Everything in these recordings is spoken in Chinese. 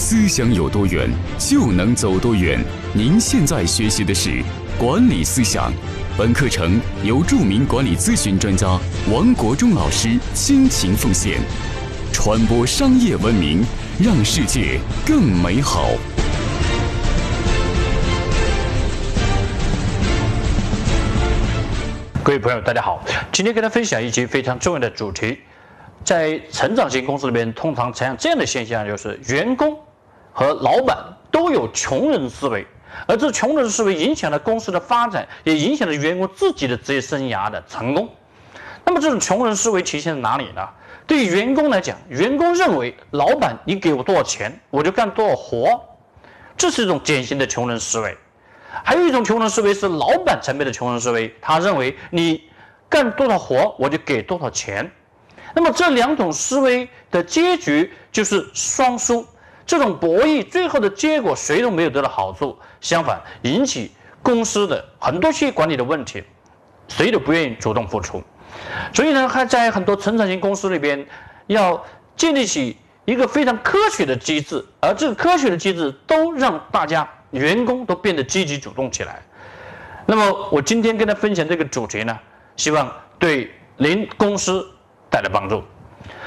思想有多远，就能走多远。您现在学习的是管理思想，本课程由著名管理咨询专家王国忠老师倾情奉献，传播商业文明，让世界更美好。各位朋友，大家好，今天跟大家分享一期非常重要的主题。在成长型公司里边，通常采用这样的现象，就是员工和老板都有穷人思维，而这穷人思维影响了公司的发展，也影响了员工自己的职业生涯的成功。那么这种穷人思维体现在哪里呢？对于员工来讲，员工认为老板你给我多少钱，我就干多少活，这是一种典型的穷人思维。还有一种穷人思维是老板层面的穷人思维，他认为你干多少活，我就给多少钱。那么这两种思维的结局就是双输，这种博弈最后的结果谁都没有得到好处，相反引起公司的很多企业管理的问题，谁都不愿意主动付出，所以呢，还在很多成长型公司里边要建立起一个非常科学的机制，而这个科学的机制都让大家员工都变得积极主动起来。那么我今天跟他分享这个主题呢，希望对您公司。带来帮助。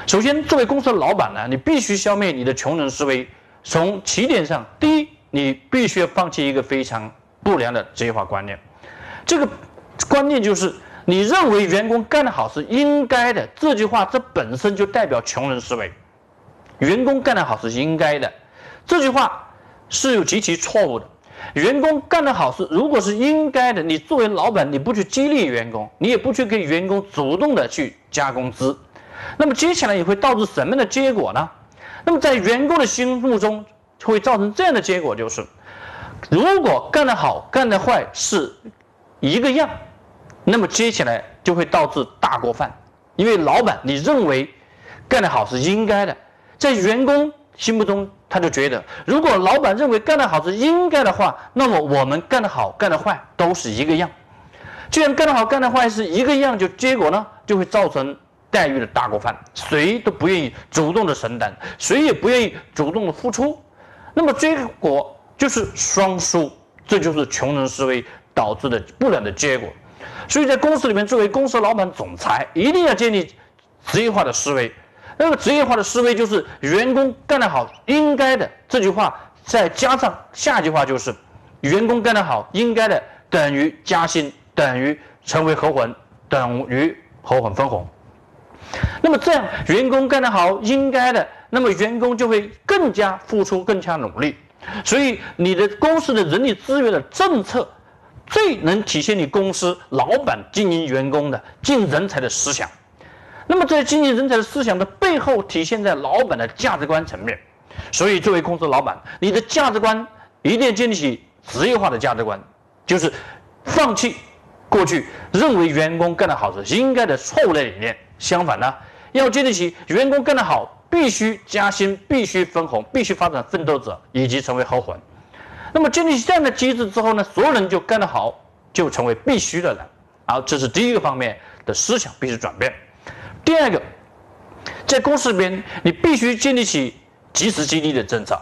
首先，作为公司的老板呢，你必须消灭你的穷人思维。从起点上，第一，你必须要放弃一个非常不良的职业化观念。这个观念就是，你认为员工干得好是应该的。这句话这本身就代表穷人思维。员工干得好是应该的，这句话是有极其错误的。员工干得好是，如果是应该的，你作为老板，你不去激励员工，你也不去给员工主动的去加工资，那么接下来也会导致什么样的结果呢？那么在员工的心目中会造成这样的结果，就是如果干得好、干得坏是一个样，那么接下来就会导致大锅饭，因为老板你认为干得好是应该的，在员工。心目中，他就觉得，如果老板认为干得好是应该的话，那么我们干得好、干得坏都是一个样。既然干得好、干得坏是一个样，就结果呢，就会造成待遇的大锅饭，谁都不愿意主动的承担，谁也不愿意主动的付出，那么结果就是双输，这就是穷人思维导致的不良的结果。所以在公司里面，作为公司老板、总裁，一定要建立职业化的思维。那个职业化的思维就是员工干得好应该的这句话，再加上下句话就是员工干得好应该的等于加薪等于成为合伙人等于合伙分红。那么这样员工干得好应该的，那么员工就会更加付出更加努力。所以你的公司的人力资源的政策最能体现你公司老板经营员工的进人才的思想。那么，在经营人才的思想的背后，体现在老板的价值观层面。所以，作为公司老板，你的价值观一定要建立起职业化的价值观，就是放弃过去认为员工干得好是应该的错误的理念。相反呢，要建立起员工干得好必须加薪、必须分红、必须发展奋斗者以及成为合伙人。那么，建立起这样的机制之后呢，所有人就干得好，就成为必须的人。好，这是第一个方面的思想必须转变。第二个，在公司里边，你必须建立起及时激励的政策，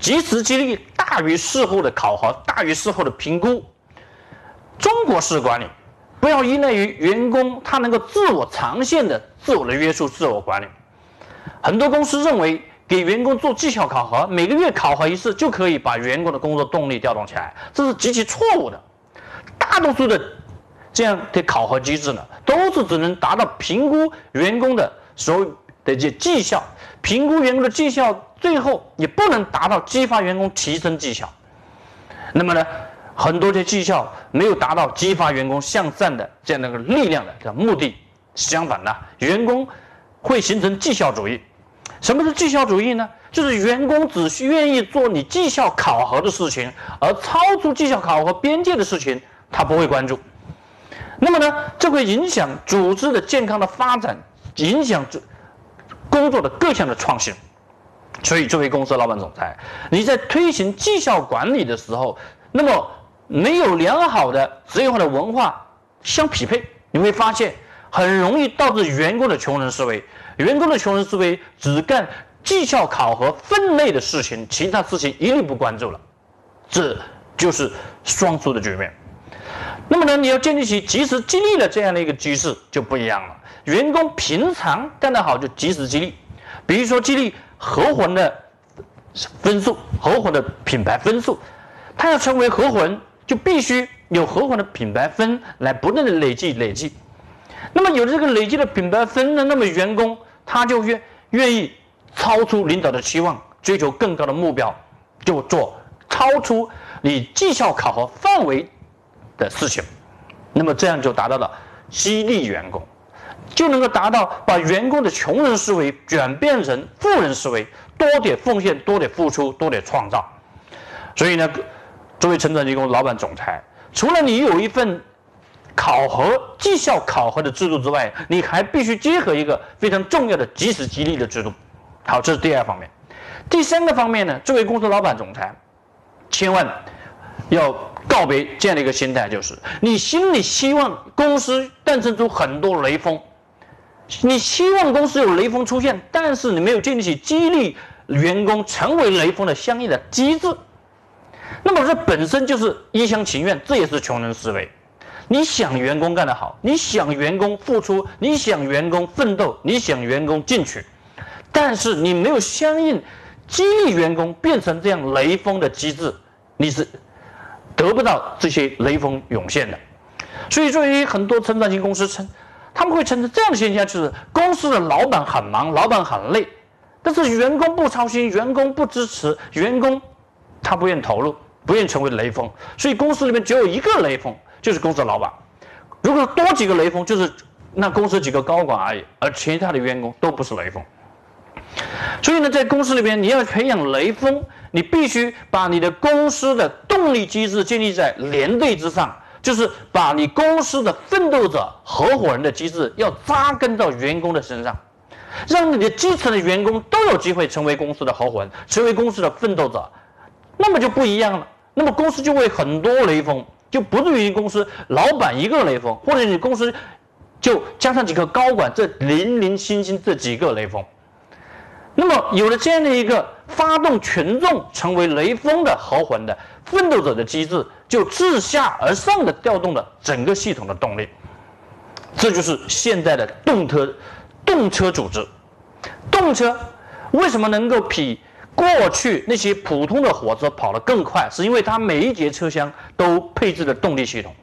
及时激励大于事后的考核，大于事后的评估。中国式管理不要依赖于员工他能够自我长线的自我的约束、自我管理。很多公司认为给员工做绩效考核，每个月考核一次就可以把员工的工作动力调动起来，这是极其错误的。大多数的。这样的考核机制呢，都是只能达到评估员工的所有的这绩效，评估员工的绩效，最后也不能达到激发员工提升绩效。那么呢，很多的绩效没有达到激发员工向善的这样的一个力量的这目的。相反呢，员工会形成绩效主义。什么是绩效主义呢？就是员工只需愿意做你绩效考核的事情，而超出绩效考核边界的事情，他不会关注。那么呢，这会影响组织的健康的发展，影响这工作的各项的创新。所以，作为公司老板总裁，你在推行绩效管理的时候，那么没有良好的职业化的文化相匹配，你会发现很容易导致员工的穷人思维。员工的穷人思维只干绩效考核分内的事情，其他事情一律不关注了，这就是双输的局面。那么呢，你要建立起及时激励的这样的一个机制就不一样了。员工平常干得好就及时激励，比如说激励合伙人的分数，合伙的品牌分数，他要成为合伙人，就必须有合伙的品牌分来不断的累计累计。那么有了这个累计的品牌分呢，那么员工他就愿愿意超出领导的期望，追求更高的目标，就做超出你绩效考核范围的事情。那么这样就达到了激励员工。就能够达到把员工的穷人思维转变成富人思维，多点奉献，多点付出，多点创造。所以呢，作为成长型公司老板、总裁，除了你有一份考核绩效考核的制度之外，你还必须结合一个非常重要的及时激励的制度。好，这是第二方面。第三个方面呢，作为公司老板、总裁，千万要告别这样的一个心态，就是你心里希望公司诞生出很多雷锋。你希望公司有雷锋出现，但是你没有建立起激励员工成为雷锋的相应的机制，那么这本身就是一厢情愿，这也是穷人思维。你想员工干得好，你想员工付出，你想员工奋斗，你想员工进取，但是你没有相应激励员工变成这样雷锋的机制，你是得不到这些雷锋涌现的。所以，作为很多成长型公司称。他们会产生这样的现象，就是公司的老板很忙，老板很累，但是员工不操心，员工不支持，员工他不愿投入，不愿成为雷锋，所以公司里面只有一个雷锋，就是公司的老板。如果多几个雷锋，就是那公司几个高管而已，而其他的员工都不是雷锋。所以呢，在公司里边，你要培养雷锋，你必须把你的公司的动力机制建立在连队之上。就是把你公司的奋斗者、合伙人的机制要扎根到员工的身上，让你的基层的员工都有机会成为公司的合伙人，成为公司的奋斗者，那么就不一样了。那么公司就会很多雷锋，就不至于公司老板一个雷锋，或者你公司就加上几个高管，这零零星星这几个雷锋。那么有了这样的一个发动群众成为雷锋的合魂的奋斗者的机制。就自下而上的调动了整个系统的动力，这就是现在的动车动车组织。动车为什么能够比过去那些普通的火车跑得更快？是因为它每一节车厢都配置了动力系统，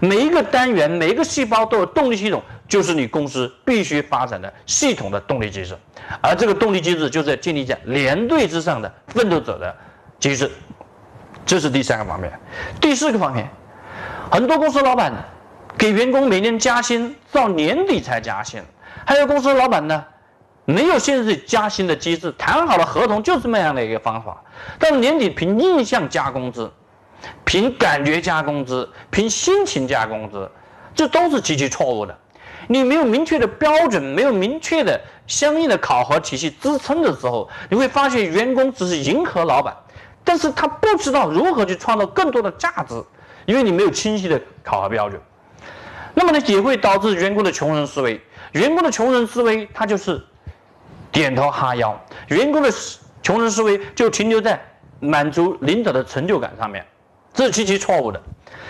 每一个单元、每一个细胞都有动力系统，就是你公司必须发展的系统的动力机制。而这个动力机制就在建立在连队之上的奋斗者的机制。这是第三个方面，第四个方面，很多公司老板给员工每年加薪到年底才加薪，还有公司老板呢，没有限制加薪的机制，谈好了合同就是那样的一个方法，到了年底凭印象加工资，凭感觉加工资，凭心情加工资，这都是极其错误的。你没有明确的标准，没有明确的相应的考核体系支撑的时候，你会发现员工只是迎合老板。但是他不知道如何去创造更多的价值，因为你没有清晰的考核标准，那么呢也会导致员工的穷人思维。员工的穷人思维，他就是点头哈腰。员工的穷人思维就停留在满足领导的成就感上面，这是极其错误的。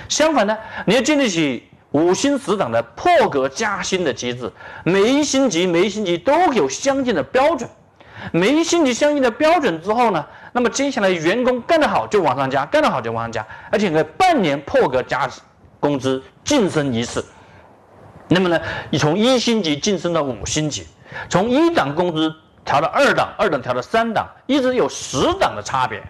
相反呢，你要建立起五星十长的破格加薪的机制，每一星级每一星级都有相应的标准，每一星级相应的标准之后呢？那么接下来员工干得好就往上加，干得好就往上加，而且呢半年破格加工资晋升一次。那么呢，你从一星级晋升到五星级，从一档工资调到二档，二档调到三档，一直有十档的差别。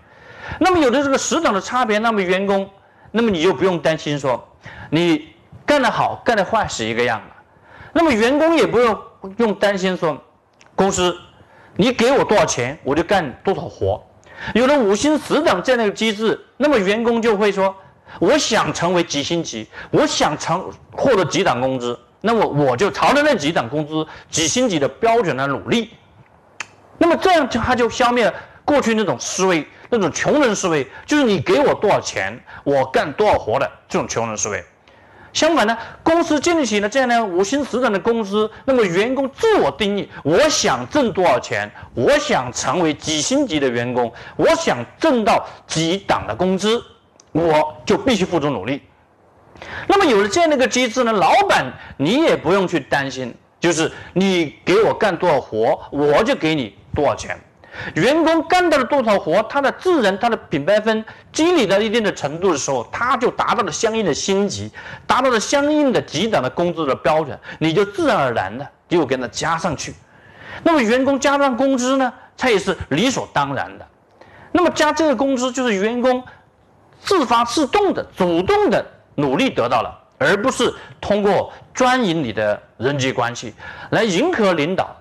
那么有的这个十档的差别，那么员工，那么你就不用担心说你干得好干得坏是一个样的。那么员工也不用用担心说公司你给我多少钱我就干多少活。有了五星十档这样的机制，那么员工就会说：“我想成为几星级，我想成获得几档工资，那么我就朝着那几档工资、几星级的标准来努力。”那么这样就他就消灭了过去那种思维，那种穷人思维，就是你给我多少钱，我干多少活的这种穷人思维。相反呢，公司建立起了这样的五星十等的工资，那么员工自我定义，我想挣多少钱，我想成为几星级的员工，我想挣到几档的工资，我就必须付出努力。那么有了这样的一个机制呢，老板你也不用去担心，就是你给我干多少活，我就给你多少钱。员工干到了多少活，他的自然他的品牌分积累到一定的程度的时候，他就达到了相应的星级，达到了相应的级档的工资的标准，你就自然而然的就给他加上去。那么员工加上工资呢，它也是理所当然的。那么加这个工资就是员工自发自动的主动的。努力得到了，而不是通过专营你的人际关系来迎合领导，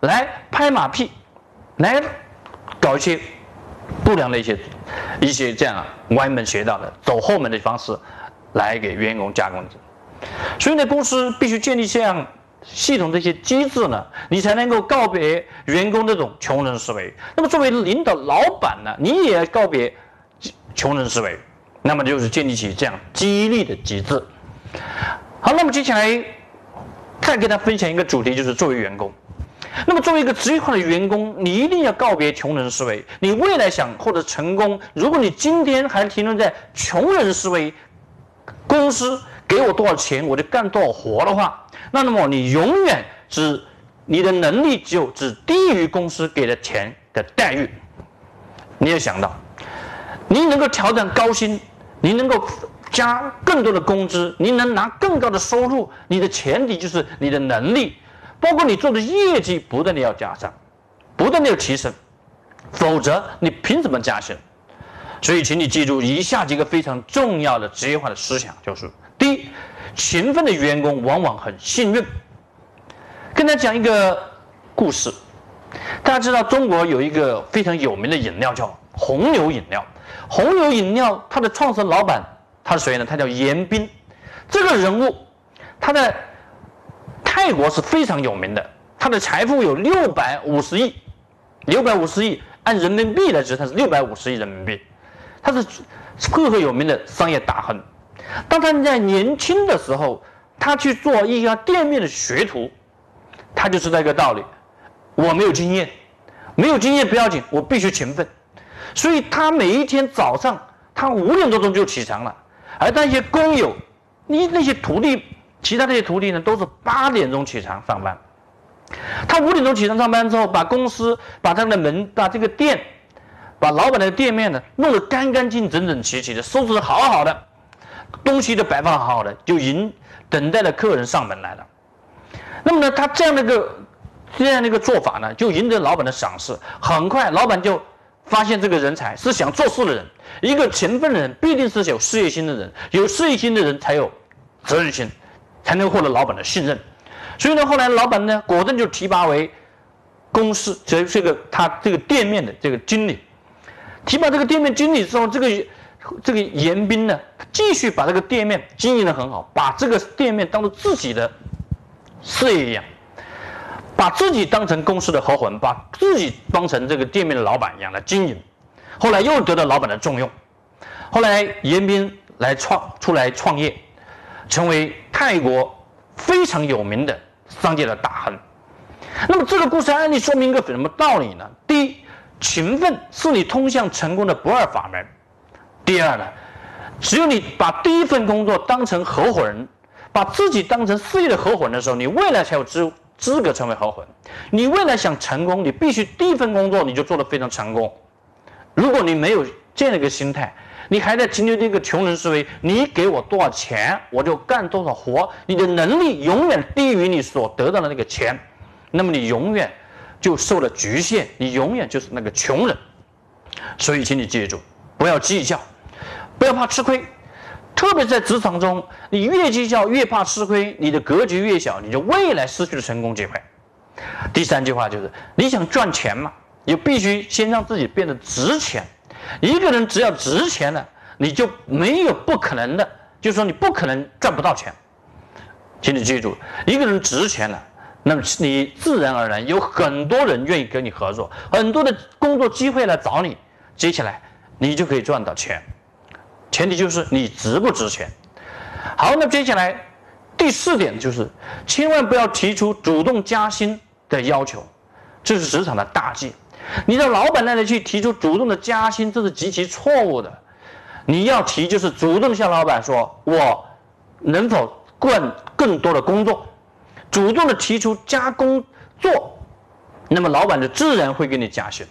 来拍马屁，来搞一些不良的一些一些这样歪门邪道的走后门的方式来给员工加工资。所以呢，公司必须建立这样系统这些机制呢，你才能够告别员工这种穷人思维。那么作为领导老板呢，你也要告别穷人思维。那么就是建立起这样激励的机制。好，那么接下来再跟他分享一个主题，就是作为员工。那么作为一个职业化的员工，你一定要告别穷人思维。你未来想获得成功，如果你今天还停留在穷人思维，公司给我多少钱我就干多少活的话，那那么你永远只你的能力就只低于公司给的钱的待遇。你要想到，你能够调整高薪。你能够加更多的工资，你能拿更高的收入，你的前提就是你的能力，包括你做的业绩不断的要加上，不断的要提升，否则你凭什么加薪？所以，请你记住以下几个非常重要的职业化的思想，就是：第一，勤奋的员工往往很幸运。跟大家讲一个故事，大家知道中国有一个非常有名的饮料叫红牛饮料。红牛饮料它的创始人老板他是谁呢？他叫严彬，这个人物他在泰国是非常有名的，他的财富有六百五十亿，六百五十亿按人民币来值，他是六百五十亿人民币，他是赫赫有名的商业大亨。当他在年轻的时候，他去做一家店面的学徒，他就是这个道理：我没有经验，没有经验不要紧，我必须勤奋。所以他每一天早上，他五点多钟就起床了，而那些工友，你那些徒弟，其他那些徒弟呢，都是八点钟起床上班。他五点钟起床上班之后，把公司、把他的门、把这个店、把老板的店面呢，弄得干干净、整整齐齐的，收拾的好好的，东西都摆放好好的，就迎等待着客人上门来了。那么呢，他这样的一个这样的一个做法呢，就赢得老板的赏识。很快，老板就。发现这个人才是想做事的人，一个勤奋的人必定是有事业心的人，有事业心的人才有责任心，才能获得老板的信任。所以呢，后来老板呢果断就提拔为公司这这个他这个店面的这个经理。提拔这个店面经理之后，这个这个严斌呢继续把这个店面经营的很好，把这个店面当做自己的事业一样。把自己当成公司的合伙人，把自己当成这个店面的老板一样来经营，后来又得到老板的重用，后来严彬来创出来创业，成为泰国非常有名的商界的大亨。那么这个故事案例说明一个什么道理呢？第一，勤奋是你通向成功的不二法门。第二呢，只有你把第一份工作当成合伙人，把自己当成事业的合伙人的时候，你未来才有资。资格成为合伙人，你未来想成功，你必须第一份工作你就做得非常成功。如果你没有这样的一个心态，你还在停留在一个穷人思维，你给我多少钱我就干多少活，你的能力永远低于你所得到的那个钱，那么你永远就受了局限，你永远就是那个穷人。所以，请你记住，不要计较，不要怕吃亏。特别在职场中，你越计较越怕吃亏，你的格局越小，你就未来失去了成功机会。第三句话就是，你想赚钱嘛，你必须先让自己变得值钱。一个人只要值钱了，你就没有不可能的，就是说你不可能赚不到钱。请你记住，一个人值钱了，那么你自然而然有很多人愿意跟你合作，很多的工作机会来找你，接下来你就可以赚到钱。前提就是你值不值钱。好，那接下来第四点就是千万不要提出主动加薪的要求，这是职场的大忌。你到老板那里去提出主动的加薪，这是极其错误的。你要提就是主动向老板说，我能否干更多的工作，主动的提出加工作，那么老板就自然会给你加薪。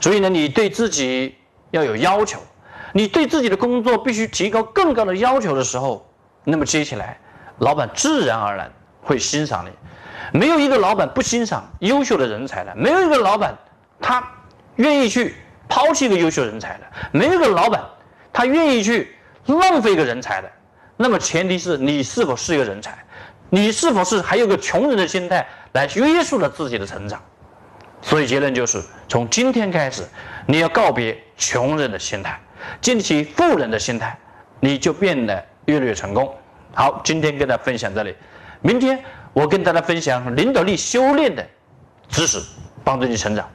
所以呢，你对自己要有要求，你对自己的工作必须提高更高的要求的时候，那么接下来老板自然而然会欣赏你。没有一个老板不欣赏优秀的人才的，没有一个老板他愿意去抛弃一个优秀人才的，没有一个老板。他愿意去浪费一个人才的，那么前提是你是否是一个人才，你是否是还有个穷人的心态来约束了自己的成长？所以结论就是，从今天开始，你要告别穷人的心态，建立起富人的心态，你就变得越来越成功。好，今天跟大家分享这里，明天我跟大家分享领导力修炼的知识，帮助你成长。